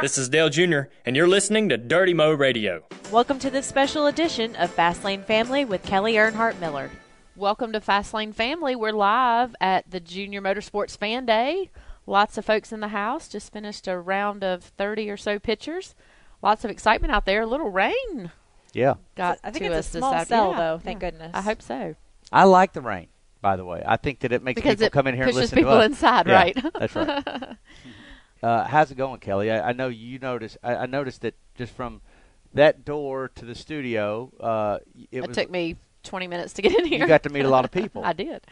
This is Dale Jr., and you're listening to Dirty Mo Radio. Welcome to this special edition of Fastlane Family with Kelly Earnhardt Miller. Welcome to Fastlane Family. We're live at the Junior Motorsports Fan Day. Lots of folks in the house. Just finished a round of 30 or so pitchers. Lots of excitement out there. A little rain Yeah. got I think to it's us a small this cell, Yeah, though. Thank yeah. goodness. I hope so. I like the rain, by the way. I think that it makes Because people it come in here and pushes listen people to us. inside, Yeah, right? That's right. uh, how's it going, Kelly? I, I know you noticed. I, I noticed that just from that door to the studio, uh, it, It was. took me 20 minutes to get in here. you got to meet a lot of people. I did.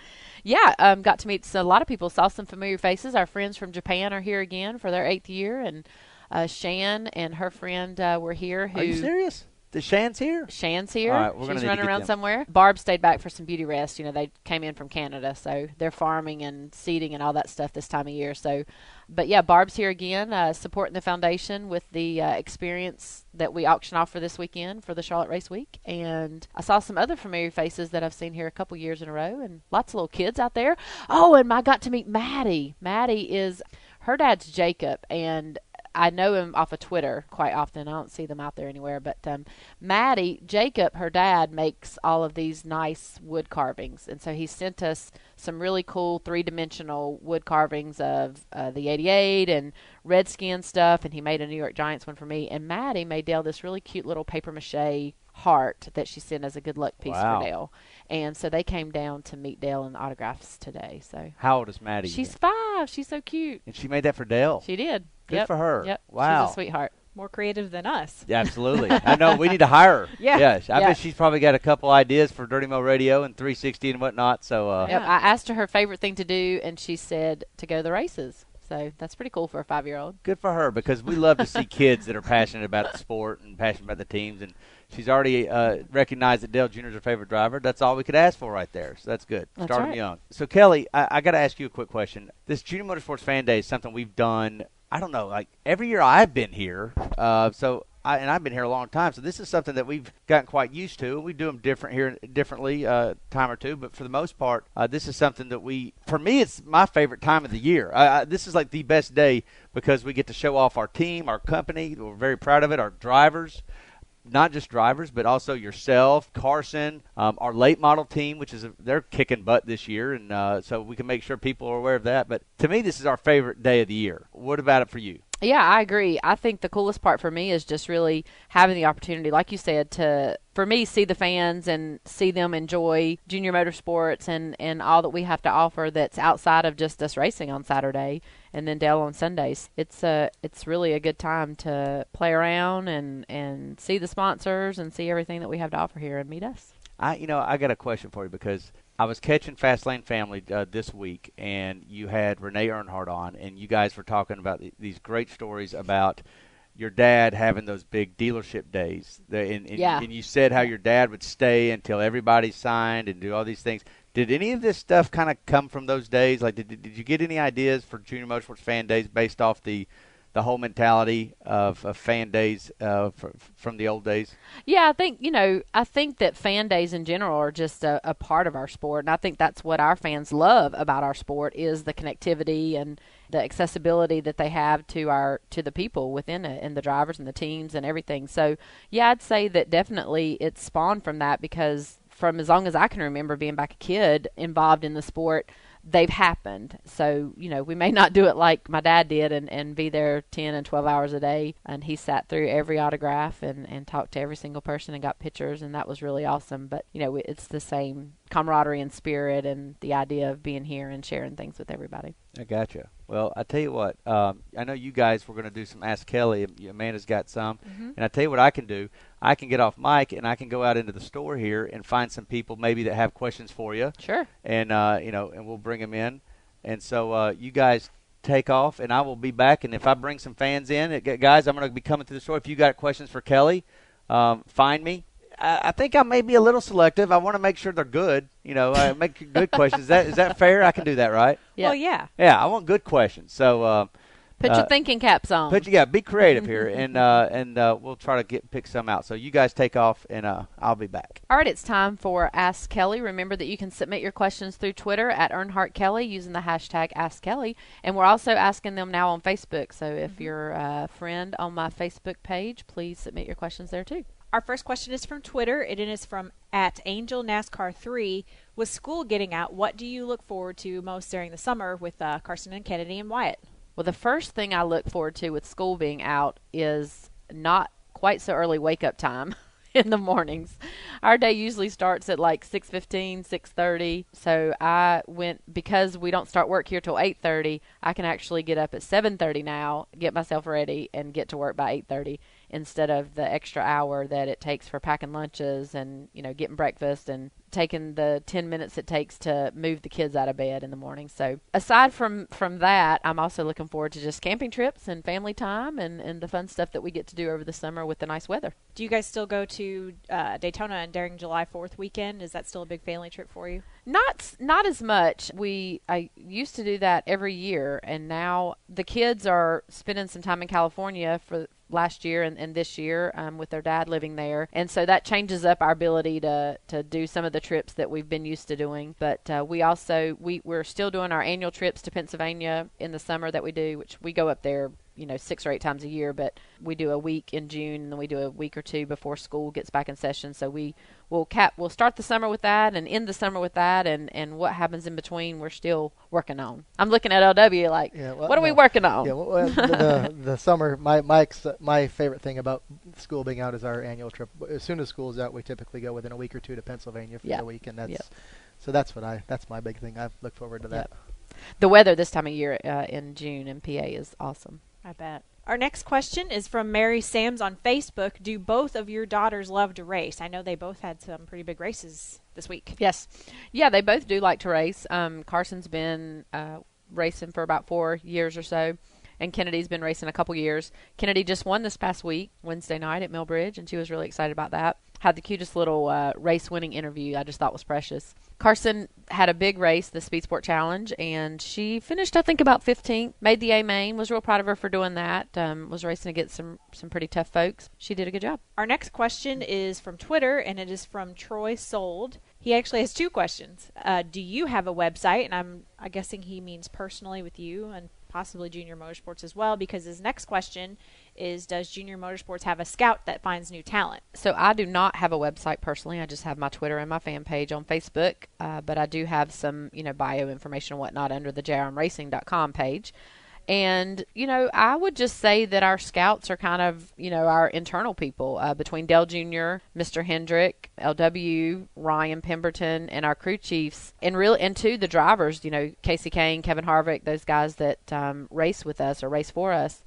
Yeah, um, got to meet a lot of people. Saw some familiar faces. Our friends from Japan are here again for their eighth year, and uh, Shan and her friend uh, were here. Who Are you serious? The Shan's here. Shan's here. All right, we're She's running around them. somewhere. Barb stayed back for some beauty rest. You know, they came in from Canada, so they're farming and seeding and all that stuff this time of year. So, but yeah, Barb's here again, uh, supporting the foundation with the uh, experience that we auction off for this weekend for the Charlotte Race Week. And I saw some other familiar faces that I've seen here a couple years in a row, and lots of little kids out there. Oh, and I got to meet Maddie. Maddie is her dad's Jacob, and I know him off of Twitter quite often. I don't see them out there anywhere. But um, Maddie, Jacob, her dad, makes all of these nice wood carvings. And so he sent us some really cool three dimensional wood carvings of uh, the 88 and Redskin stuff. And he made a New York Giants one for me. And Maddie made Dale this really cute little paper mache heart that she sent as a good luck piece Wow. for Dale. And so they came down to meet Dale and autographs today. So How old is Maddie? she's five. She's so cute. and she made that for Dale. She did. Good Yep. for her. Yep. Wow. She's a sweetheart. More creative than us. Yeah, absolutely. I know we need to hire her. Yeah. Yes, I Yeah. bet she's probably got a couple ideas for Dirty Mo Radio and 360 and whatnot. So uh, Yep. I asked her her favorite thing to do, and she said to go to the races. So that's pretty cool for a five year old. good for her because we love to see kids that are passionate about the sport and passionate about the teams. And she's already uh, recognized that Dale Jr. is her favorite driver. That's all we could ask for right there. So that's good. That's Start 'em right. young. So Kelly, I, I got to ask you a quick question. This Junior Motorsports Fan Day is something we've done. I don't know, like every year I've been here. Uh, so. I, and I've been here a long time, so this is something that we've gotten quite used to. We do them different here, differently, uh, time or two, but for the most part, uh, this is something that we. For me, it's my favorite time of the year. I, I, this is like the best day because we get to show off our team, our company. We're very proud of it. Our drivers, not just drivers, but also yourself, Carson, um, our late model team, which is a, they're kicking butt this year, and uh, so we can make sure people are aware of that. But to me, this is our favorite day of the year. What about it for you? Yeah, I agree. I think the coolest part for me is just really having the opportunity, like you said, to for me see the fans and see them enjoy junior motorsports and and all that we have to offer that's outside of just us racing on Saturday and then Dale on Sundays. It's a it's really a good time to play around and and see the sponsors and see everything that we have to offer here and meet us. I, you know, I got a question for you because I was catching Fastlane Family uh, this week, and you had Renee Earnhardt on, and you guys were talking about th- these great stories about your dad having those big dealership days. The, and, and, Yeah. and you said how your dad would stay until everybody signed and do all these things. Did any of this stuff kind of come from those days? Like, did, did you get any ideas for Junior Motorsports Fan Days based off the the whole mentality of, of fan days uh, fr- from the old days? Yeah, I think you know. I think that fan days in general are just a, a part of our sport, and I think that's what our fans love about our sport is the connectivity and the accessibility that they have to our to the people within it, and the drivers and the teams and everything. So, yeah, I'd say that definitely it spawned from that because from as long as I can remember being back a kid involved in the sport, they've happened. So, you know, we may not do it like my dad did and, and be there 10 and 12 hours a day. And he sat through every autograph and, and talked to every single person and got pictures. And that was really awesome. But, you know, it's the same camaraderie and spirit and the idea of being here and sharing things with everybody. I gotcha. Well, I tell you what. Um, I know you guys were going to do some Ask Kelly. Amanda's got some, and I tell you what I can do. I can get off mic and I can go out into the store here and find some people maybe that have questions for you, Sure. and uh, you know, and we'll bring them in. And so uh, you guys take off, and I will be back. And if I bring some fans in, uh, gu- guys, I'm going to be coming to the store. If you got questions for Kelly, um, find me. I, I think I may be a little selective. I want to make sure they're good. You know, I make good questions. Is that is that fair? I can do that, right? Yeah. Well, yeah. Yeah, I want good questions. So, uh, Put Uh, your thinking caps on. But yeah, be creative here, and uh, and uh, we'll try to get pick some out. So you guys take off, and uh, I'll be back. All right, it's time for Ask Kelly. Remember that you can submit your questions through Twitter at Earnhardt Kelly using the hashtag Ask Kelly, and we're also asking them now on Facebook. So if you're a friend on my Facebook page, please submit your questions there too. Our first question is from Twitter. It is from at Angel NASCAR three. With school getting out, what do you look forward to most during the summer with uh, Carson and Kennedy and Wyatt? Well, the first thing I look forward to with school being out is not quite so early wake up time in the mornings. Our day usually starts at like 6:15, 6:30. So I went because we don't start work here till 8:30. I can actually get up at 7:30 now, get myself ready and get to work by 8:30 instead of the extra hour that it takes for packing lunches and, you know, getting breakfast and taking the 10 minutes it takes to move the kids out of bed in the morning. So, aside from from that, I'm also looking forward to just camping trips and family time and and the fun stuff that we get to do over the summer with the nice weather. Do you guys still go to uh, Daytona and during July 4th weekend? Is that still a big family trip for you? Not not as much. We I used to do that every year, and now the kids are spending some time in California for last year and, and this year um, with their dad living there, and so that changes up our ability to to do some of the trips that we've been used to doing. But uh, we also we we're still doing our annual trips to Pennsylvania in the summer that we do, which we go up there you know six or eight times a year but we do a week in june and then we do a week or two before school gets back in session so we will cap we'll start the summer with that and end the summer with that and and what happens in between we're still working on i'm looking at lw like Yeah, well, what are we working on Yeah, well, the, the the summer. My my ex- my favorite thing about school being out is our annual trip. As soon as school's out, we typically go within a week or two to Pennsylvania for Yeah. the week, and that's Yep. so that's what I that's my big thing. I look forward to that. the weather this time of year uh, in june in pa is awesome I bet. Our next question is from Mary Sams on Facebook. Do both of your daughters love to race? I know they both had some pretty big races this week. Yes, yeah, they both do like to race. Um, Carson's been uh, racing for about four years or so, and Kennedy's been racing a couple years. Kennedy just won this past week, Wednesday night at Millbridge, and she was really excited about that. Had the cutest little uh, race-winning interview. I just thought was precious. Carson had a big race, the Speed Sport Challenge, and she finished, I think, about 15th. Made the A main. Was real proud of her for doing that. Um, was racing against some some pretty tough folks. She did a good job. Our next question is from Twitter, and it is from Troy Sold. He actually has two questions. Uh, do you have a website? And I'm, I'm guessing he means personally with you and possibly Junior Motorsports as well, because his next question is Does Junior Motorsports have a scout that finds new talent? So I do not have a website personally. I just have my Twitter and my fan page on Facebook. Uh, but I do have some, you know, bio information and whatnot under the jrmracing.com page. And, you know, I would just say that our scouts are kind of, you know, our internal people uh, between Dale Jr., Mr. Hendrick, LW, Ryan Pemberton, and our crew chiefs. And real, and two, the drivers, you know, Kasey Kahne, Kevin Harvick, those guys that um, race with us or race for us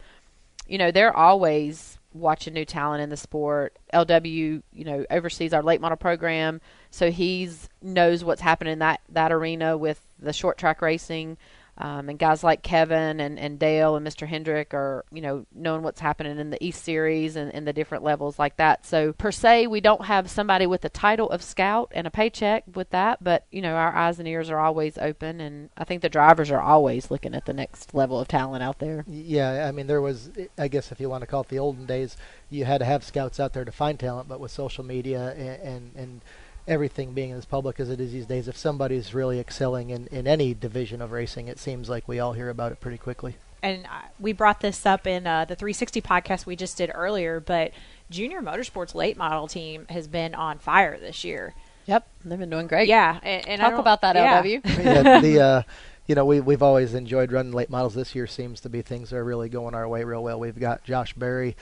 you know, they're always watching new talent in the sport. LW, you know, oversees our late model program, so he's knows what's happening in that that arena with the short track racing. Um, and guys like Kevin and, and Dale and Mr. Hendrick are, you know, knowing what's happening in the East Series and, and the different levels like that. So, per se, we don't have somebody with the title of scout and a paycheck with that, but, you know, our eyes and ears are always open. And I think the drivers are always looking at the next level of talent out there. Yeah, I mean there was I guess if you want to call it the olden days, you had to have scouts out there to find talent, but with social media and and, and everything being as public as it is these days, if somebody's really excelling in, in any division of racing, it seems like we all hear about it pretty quickly. And uh, we brought this up in uh, the 360 podcast we just did earlier, but Junior Motorsports late model team has been on fire this year. Yep, they've been doing great. Yeah, and, and Talk don't- about that, yeah. LW. yeah, the uh, you know we we've always enjoyed running late models. This year seems to be things are really going our way real well. We've got Josh Berry,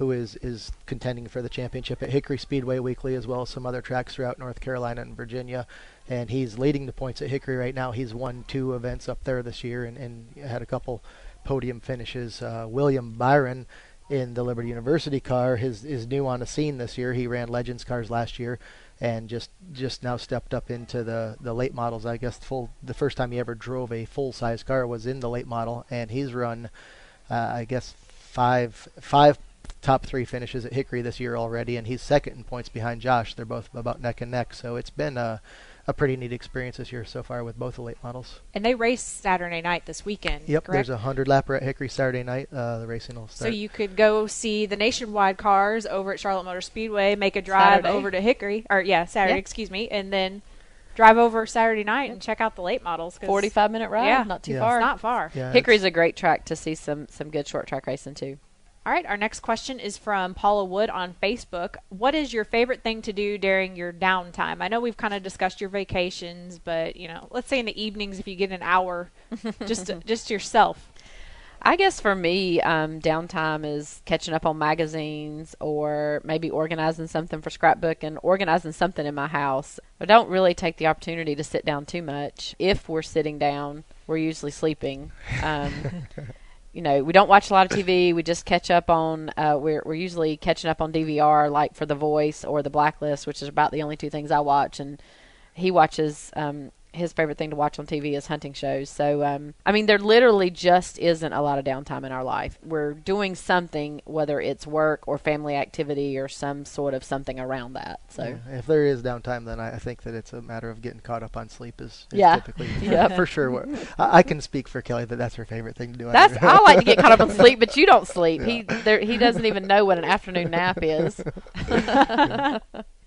who is is contending for the championship at Hickory Speedway Weekly, as well as some other tracks throughout North Carolina and Virginia. And he's leading the points at Hickory right now. He's won two events up there this year and, and had a couple podium finishes. Uh, William Byron in the Liberty University car is is new on the scene this year. He ran Legends cars last year and just just now stepped up into the the late models. I guess full the first time he ever drove a full size car was in the late model, and he's run, uh, I guess five five top three finishes at Hickory this year already, and he's second in points behind Josh. They're both about neck and neck, so it's been a a pretty neat experience this year so far with both the late models. And they race Saturday night this weekend. Yep, correct? there's a hundred lapper at Hickory Saturday night. Uh, the racing will start. So you could go see the nationwide cars over at Charlotte Motor Speedway, make a drive Saturday. over to Hickory, or yeah, Saturday, Yeah. excuse me, and then drive over Saturday night and check out the late models. 'cause 45 minute ride, Yeah. not too Yeah. It's far. not far. yeah, Hickory's a great track to see some some good short track racing too. All right, our next question is from Paula Wood on Facebook. What is your favorite thing to do during your downtime? I know we've kind of discussed your vacations, but you know, let's say in the evenings if you get an hour, just just yourself. I guess for me, um, downtime is catching up on magazines or maybe organizing something for scrapbooking, organizing something in my house. I don't really take the opportunity to sit down too much. If we're sitting down, we're usually sleeping. Um, you know, we don't watch a lot of TV. We just catch up on. Uh, we're we're usually catching up on DVR, like for The Voice or The Blacklist, which is about the only two things I watch. And he watches. Um, his favorite thing to watch on TV is hunting shows. So, um, I mean, there literally just isn't a lot of downtime in our life. We're doing something, whether it's work or family activity or some sort of something around that. So, Yeah, if there is downtime, then I, I think that it's a matter of getting caught up on sleep. Is, is Yeah. typically Yep. for sure. What, I, I can speak for Kelly that that's her favorite thing to do. That's I like to get caught up on sleep, but you don't sleep. Yeah. He there, he doesn't even know what an afternoon nap is.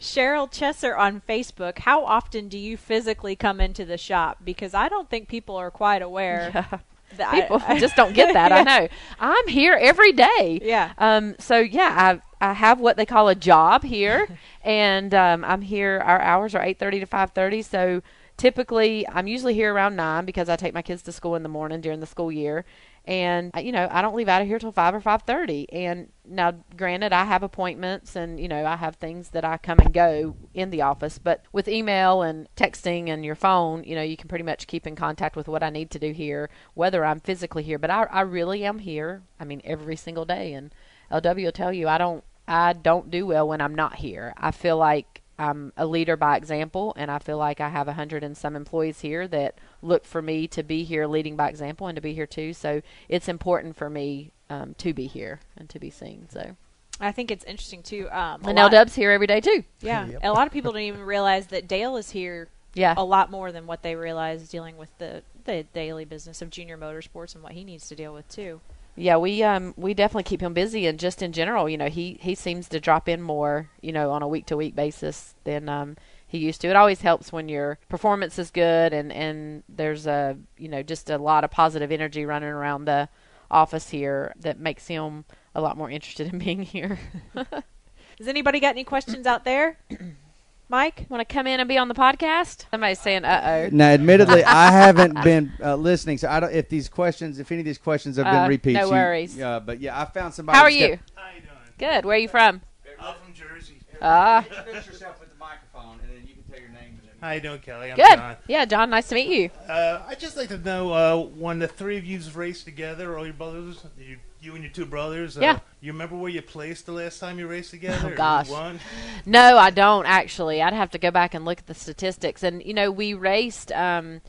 Cheryl Chesser on Facebook. How often do you physically come into the shop? Because I don't think people are quite aware. that People I- just don't get that. I know. I'm here every day. Yeah. Um. So yeah, I I have what they call a job here, and um, I'm here. Our hours are eight thirty to five thirty. So typically, I'm usually here around nine because I take my kids to school in the morning during the school year, and you know I don't leave out of here till five or five thirty. And now, granted, I have appointments, and you know I have things that I come and go in the office. But with email and texting and your phone, you know you can pretty much keep in contact with what I need to do here, whether I'm physically here. But I I really am here. I mean every single day, and LW will tell you I don't I don't do well when I'm not here. I feel like I'm a leader by example, and I feel like I have a hundred and some employees here that look for me to be here, leading by example, and to be here too. So it's important for me um, to be here and to be seen. So I think it's interesting too. Um, a and lot- L Dub's here every day too. Yeah, Yep. a lot of people don't even realize that Dale is here Yeah, a lot more than what they realize dealing with the the daily business of junior motorsports and what he needs to deal with too. Yeah, we um we definitely keep him busy, and just in general, you know, he he seems to drop in more, you know, on a week to week basis than um he used to. It always helps when your performance is good and and there's a you know just a lot of positive energy running around the office here that makes him a lot more interested in being here. Has anybody got any questions out there? Mike? Want to come in and be on the podcast? Somebody's saying, "Uh oh." Now, admittedly, I haven't been uh, listening, so I don't. If these questions, if any of these questions have been Uh, repeats, no you- worries. Uh, but yeah, I found somebody. How are that's you? How you doing? Good. Where are you from? I'm from Jersey. Ah, got- Introduce yourself with the microphone, and then you can tell your name. and How you doing, Kelly? I'm good. John. Yeah, John. Nice to meet you. Uh, I'd just like to know uh, when the three of you's raced together, all your brothers, you, you and your two brothers. Uh, Yeah. You remember where you placed the last time you raced together? Oh, gosh. won? No, I don't actually. I'd have to go back and look at the statistics. And you know, we raced. Um,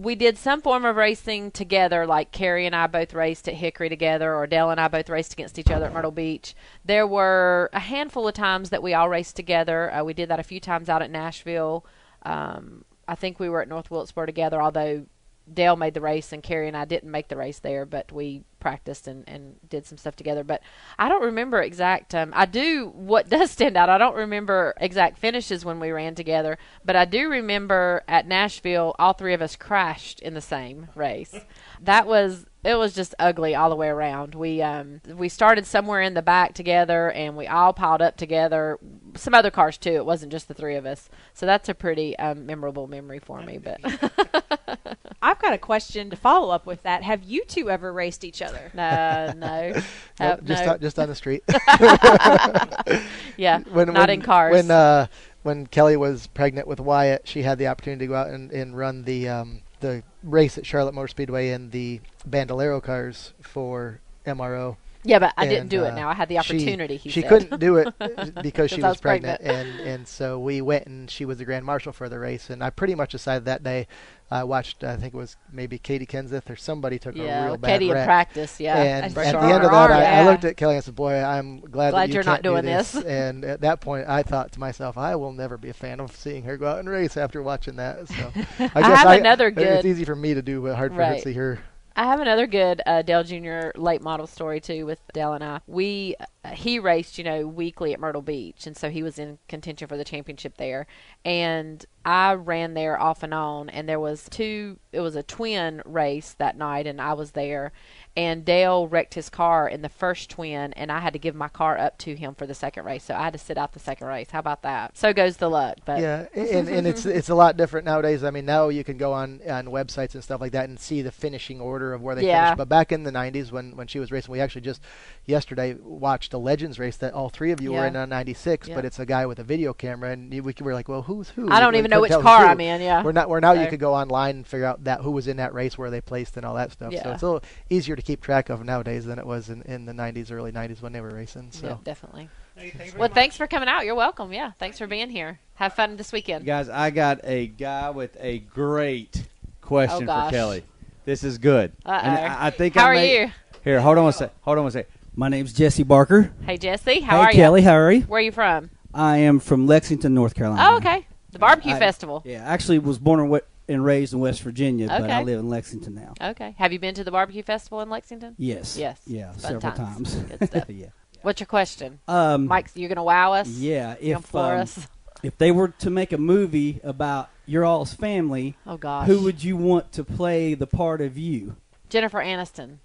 we did some form of racing together, like Kerry and I both raced at Hickory together, or Dale and I both raced against each other at Myrtle Beach. There were a handful of times that we all raced together. Uh, we did that a few times out at Nashville. Um, I think we were at North Wilkesboro together, although Dale made the race and Kerry and I didn't make the race there, but we practiced and, and did some stuff together. But I don't remember exact. Um, I do. What does stand out? I don't remember exact finishes when we ran together, but I do remember at Nashville, all three of us crashed in the same race. That was it was just ugly all the way around. We um we started somewhere in the back together and we all piled up together. Some other cars too. It wasn't just the three of us. So that's a pretty um, memorable memory for me. But I've got a question to follow up with that. Have you two ever raced each other? no, no, Nope, just no. on, just on the street. yeah, when, not when, in cars. When uh, when Kelly was pregnant with Wyatt, she had the opportunity to go out and, and run the um, the race at Charlotte Motor Speedway in the Bandolero cars for MRO. Yeah, but I didn't And, do it. uh, Now I had the she- opportunity. he she said. couldn't do it because she was was pregnant, pregnant. and and so we went and she was the grand marshal for the race, and I pretty much decided that day. I watched, I think it was maybe Katie Kenseth or somebody took a real bad Katie in practice. Yeah, and at the end of that, I, I looked at Kelly and said, "Boy, I'm glad, Glad that you you're not can't do doing this." this. and at that point, I thought to myself, "I will never be a fan of seeing her go out and race after watching that." So I, I guess I, another It's easy for me to do, but hard for her to see her. I have another good uh, Dale Jr. late model story too with Dale and I. We uh, he raced, you know, weekly at Myrtle Beach, and so he was in contention for the championship there. And I ran there off and on, and there was two. It was a twin race that night, and I was there. And Dale wrecked his car in the first twin, and I had to give my car up to him for the second race. So I had to sit out the second race. How about that? So goes the luck. But yeah, and, and it's it's a lot different nowadays. I mean, now you can go on on websites and stuff like that and see the finishing order of where they Yeah. finished. But back in the '90s, when when she was racing, we actually just yesterday watched a Legends race that all three of you were in on '96. Yeah. But it's a guy with a video camera, and we were like, well, who's who? I don't We even know which car. I'm in. Yeah. We're not. We're now you could go online and figure out that who was in that race, where they placed, and all that stuff. So it's a little easier to keep track of nowadays than it was in, in the '90s, early '90s when they were racing. So. Yeah, definitely. Hey, thank you Well, much. thanks for coming out. You're welcome. Yeah, thanks for being here. Have fun this weekend. Guys, I got a guy with a great question Oh, gosh. for Kelly. This is good. Uh-oh. And I, I think How I are may- you? Here, hold on one sec. Hold on one sec. My name's Jesse Barker. Hey, Jesse. How hey, are Kelly. you? Kelly, how are you? Where are you from? I am from Lexington, North Carolina. Oh, okay. The barbecue I- festival. Yeah, actually was born and, wa- and raised in West Virginia, but I live in Lexington now. Okay. Have you been to the barbecue festival in Lexington? Yes. Yes. Yeah, Fun several times. times. Good stuff. yeah. What's your question, Um, Mike? You're gonna wow us. Yeah. If floor um, us? if they were to make a movie about your all's family, Oh gosh. who would you want to play the part of you? Jennifer Aniston.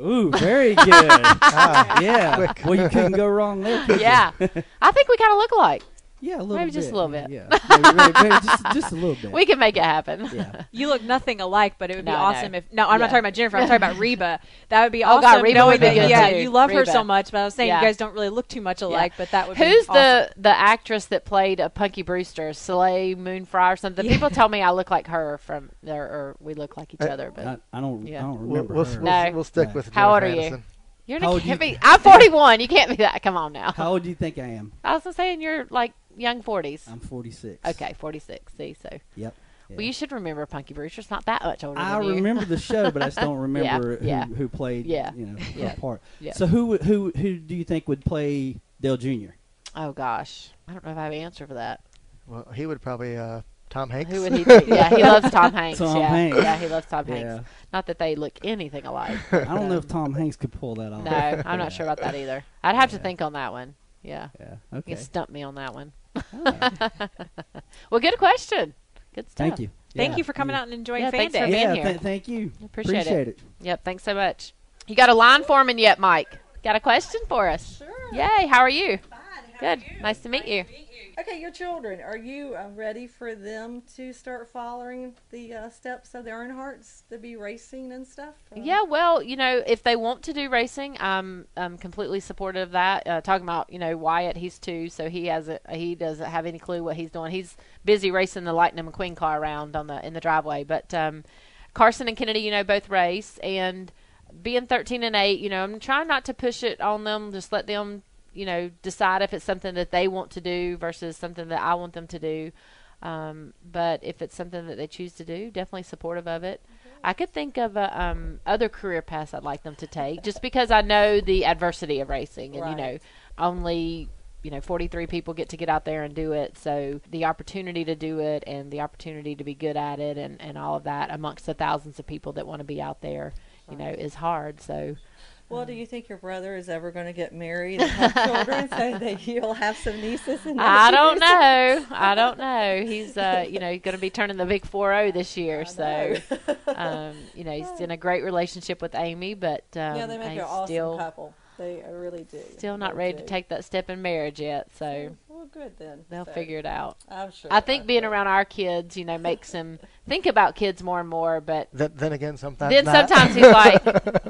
Ooh, very good. Ah, yeah. quick. Well, you couldn't go wrong there. Yeah. I think we kind of look alike. Yeah, a little Maybe bit. just a little bit. Yeah. Maybe, maybe, maybe just, just a little bit. We can make it happen. yeah. You look nothing alike, but it would be awesome no. if. No, I'm Yeah. not talking about Jennifer. I'm talking about Reba. That would be Oh, awesome. God, Reba knowing that, good, Yeah, too. you love her so much, but I was saying Yeah. you guys don't really look too much alike. But that would Who's be awesome. the the actress that played a Punky Brewster, Soleil Moon Frye or something? Yeah. People tell me I look like her from there, or we look like each Uh, other. But I, I don't. Yeah. I don't We'll, remember we'll, her. we'll, No. we'll stick No. with How old are you? You're not, can't you- be. I'm 41. You can't be that. Come on now. How old do you think I am? I was saying you're like young 40s. I'm 46. Okay, 46. See, so Yep. Yeah. well, you should remember Punky Brewster's not that much older I than you. remember the show, but I just don't remember who, yeah. who played. Yeah. You know, Yeah. her part. Yeah. So who who who do you think would play Dale Jr.? Oh gosh, I don't know if I have an answer for that. Well, he would probably uh, Tom Hanks. Who would he be? yeah, he loves Tom Hanks. Tom yeah, Hanks. yeah, he loves Tom Yeah. Hanks. Not that they look anything alike. I don't know if Tom Hanks could pull that off. No, I'm not sure about that either. I'd have to think on that one. Yeah, Yeah. you Okay. can stump me on that one. Well, good question. Good stuff. thank you. Thank Yeah. you for coming out and enjoying Yeah, Fan thanks for Day. being Yeah. here. th- thank you. Appreciate, Appreciate it. it. Yep. Thanks so much. You got a line foreman yet, Mike? Got a question for us? Sure. Yay! How are you? Good. Nice to meet you. Okay, your children, are you uh, ready for them to start following the uh, steps of the Earnhardts to be racing and stuff? Uh, Yeah, well, you know, if they want to do racing, I'm I'm completely supportive of that. Uh, talking about, you know, Wyatt, he's two, so he hasn't he doesn't have any clue what he's doing. He's busy racing the Lightning McQueen car around on the in the driveway. But um, Carson and Kennedy, you know, both race, and being 13 and 8, you know, I'm trying not to push it on them. Just let them, you know, decide if it's something that they want to do versus something that I want them to do. Um, but if it's something that they choose to do, definitely supportive of it. I could think of uh, um, other career paths I'd like them to take, just because I know the adversity of racing, and you know, only you know 43 people get to get out there and do it. So the opportunity to do it, and the opportunity to be good at it, and and all of that amongst the thousands of people that want to be out there, you know, is hard. So Well, do you think your brother is ever going to get married and have children so that you'll have some nieces and nephews? I don't know. I don't know. He's uh, you know, going to be turning the big 4-0 this year, so um, you know, he's in a great relationship with Amy, but um, yeah, they make an awesome still couple. They really do. still not They ready to take that step in marriage yet. So Well, good then. they'll So, figure it out. I'm sure. I think I'm being sure. around our kids, you know, makes them think about kids more and more, but Then, then again, sometimes. then not. sometimes he's like,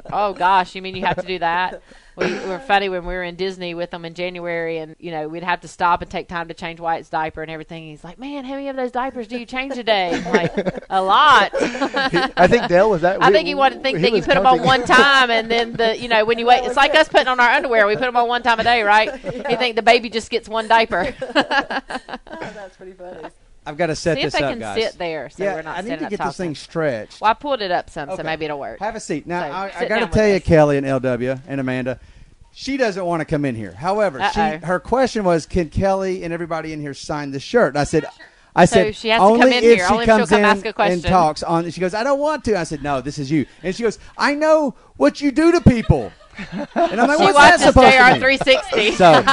"Oh gosh, you mean you have to do that?" We were funny when we were in Disney with them in January, and you know we'd have to stop and take time to change Wyatt's diaper and everything. He's like, "Man, how many of those diapers do you change a day?" I'm like, a lot. I think Dale was that. I we- think he wanted to think he that you was put them on one time, and then the you know when you wait, it's like us putting on our underwear. We put them on one time a day, right? You think the baby just gets one diaper? Oh, that's pretty funny. I've got to set See if this they up, can guys. sit there, so yeah, we're not I need to up get this thing stretched. Well, I pulled it up some, Okay. so maybe it'll work. Have a seat. Now, So, I, I got to tell you, us. Kelly and LW and Amanda, she doesn't want to come in here. However, she Uh-oh. her question was, can Kelly and everybody in here sign the shirt? And I said, I So said, she has to come only in if here, she only if she'll comes come in ask a and talks on. She goes, I don't want to. I said, no, this is you. And she goes, I know what you do to people. And I'm like, She what's that watches supposed to JR mean? 360. So.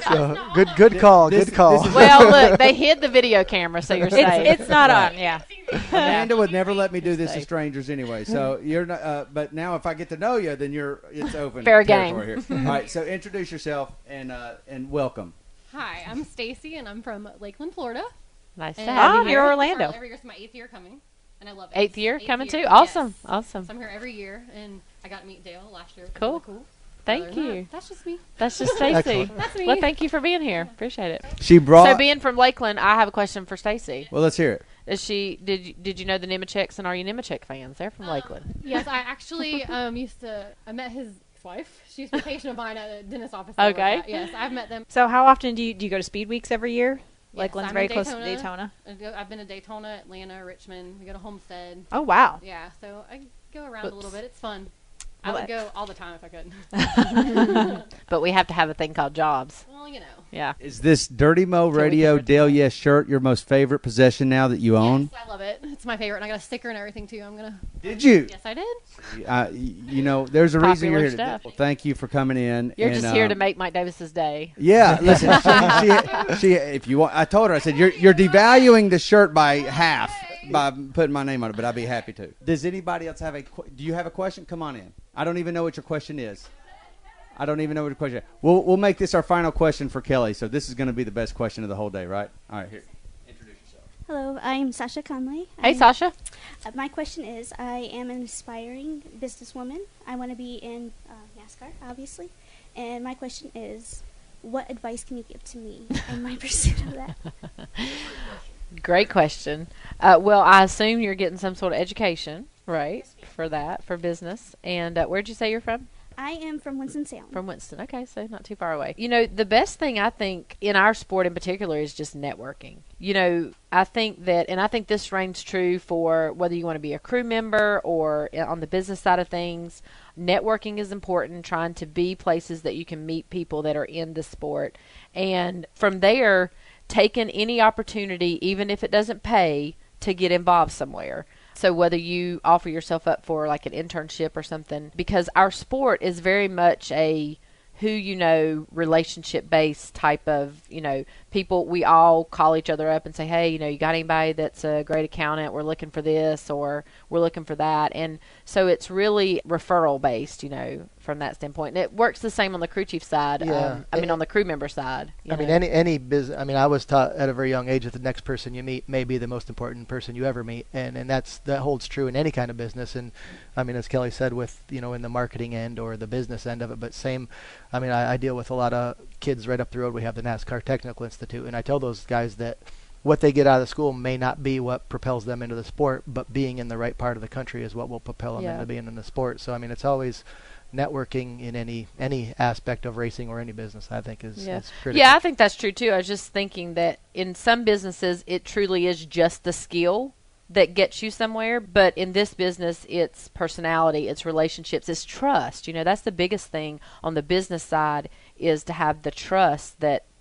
So, good, good call. This- good call. this is- well, look, they hid the video camera, so you're safe. It's, it's not Right. on. Yeah. Amanda would never let me do this to strangers anyway. So you're not. Uh, but now, if I get to know you, then you're. It's open. Fair game. Here. All right. So introduce yourself and uh, and welcome. Hi, I'm Stacy, and I'm from Lakeland, Florida. nice to have Oh, you I'm here. you're here Orlando. Every year it's my eighth year coming, and I love it. Eighth year Eighth coming year, too. Awesome, yes. awesome. So I'm here every year, and I got to meet Dale last year. Cool. really cool. Thank you. that, that's just me. That's just Stacy. That's me. Well, thank you for being here. Appreciate it. She brought. So, being from Lakeland, I have a question for Stacy. well, let's hear it. Is she did you, did you know the Nemecheks and are you Nemechek fans? They're from Lakeland. Yes, I actually um, used to. I met his wife. She used to be a patient of mine at a dentist office. Okay. Yes, I've met them. So how often do you do you go to Speed Weeks every year? Yes, Lakeland's I'm very close to Daytona. Daytona. I go- I've been to Daytona, Atlanta, Richmond. We go to Homestead. Oh wow. Yeah, so I go around a little bit. It's fun. Well, I would go all the time if I could. But we have to have a thing called jobs. well, you know. Yeah. Is this Dirty Mo Radio return Dale Yes shirt your most favorite possession now that you own? Yes, I love it. It's my favorite. And I got a sticker and everything too. I'm gonna. Did you? Yes, I did. Uh, you know, there's a reason you're here. today. stuff. Well, thank you for coming in. You're and, just here to um, make Mike Davis's day. Yeah, listen. she, she, she, if you want, I told her. I said you're you're devaluing the shirt by half by putting my name on it, but I'd be happy to. Does anybody else have a? Do you have a question? Come on in. I don't even know what your question is. I don't even know what your question. Is. We'll we'll make this our final question for Kelly. So this is going to be the best question of the whole day, right? All right, here. Introduce yourself. Hello, I'm Sasha Conley. Hey, I'm- Sasha. Uh, my question is I am an aspiring businesswoman. I want to be in uh, NASCAR, obviously. And my question is what advice can you give to me in my pursuit of that? Great question. Uh, well, I assume you're getting some sort of education, right, for that, for business. And uh, where'd you say you're from? I am from Winston-Salem. From Winston. Okay, so not too far away. You know, the best thing I think in our sport in particular is just networking. You know, I think that, and I think this reigns true for whether you want to be a crew member or on the business side of things. Networking is important, trying to be places that you can meet people that are in the sport. And from there, taking any opportunity, even if it doesn't pay, to get involved somewhere. So whether you offer yourself up for like an internship or something, because our sport is very much a who you know relationship based type of you know people we all call each other up and say hey you know you got anybody that's a great accountant we're looking for this or we're looking for that and so it's really referral based you know from that standpoint and it works the same on the crew chief side Yeah. um, i mean on the crew member side I mean, any any business. I mean, I was taught at a very young age that the next person you meet may be the most important person you ever meet, and and that's that holds true in any kind of business. And I mean, as Kelly said, with you know in the marketing end or the business end of it, but same. I mean, I, I deal with a lot of kids right up the road. We have the NASCAR Technical Institute, and I tell those guys that what they get out of school may not be what propels them into the sport, but being in the right part of the country is what will propel them Yeah. into being in the sport. So I mean, it's always networking in any any aspect of racing or any business. I think is, yeah. is critical. Yeah, I think that's true too. I was just thinking that in some businesses it truly is just the skill that gets you somewhere, but in this business it's personality, it's relationships, it's trust. You know, that's the biggest thing on the business side is to have the trust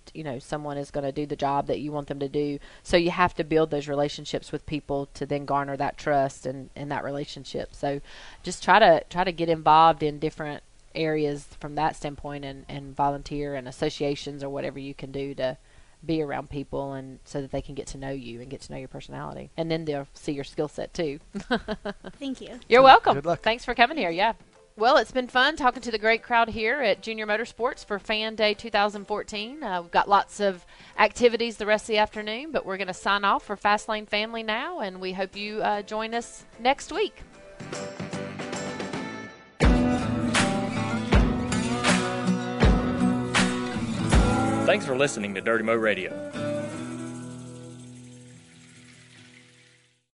that you know someone is going to do the job that you want them to do. So you have to build those relationships with people to then garner that trust and, and that relationship. So just try to try to get involved in different areas from that standpoint and, and volunteer and associations or whatever you can do to be around people and so that they can get to know you and get to know your personality. And then they'll see your skill set too. Thank you. you're welcome. Good luck. thanks for coming here. Yeah Well, it's been fun talking to the great crowd here at Junior Motorsports for Fan Day 2014. Uh, we've got lots of activities the rest of the afternoon, but we're going to sign off for Fastlane Family now, and we hope you uh, join us next week. Thanks for listening to Dirty Mo Radio.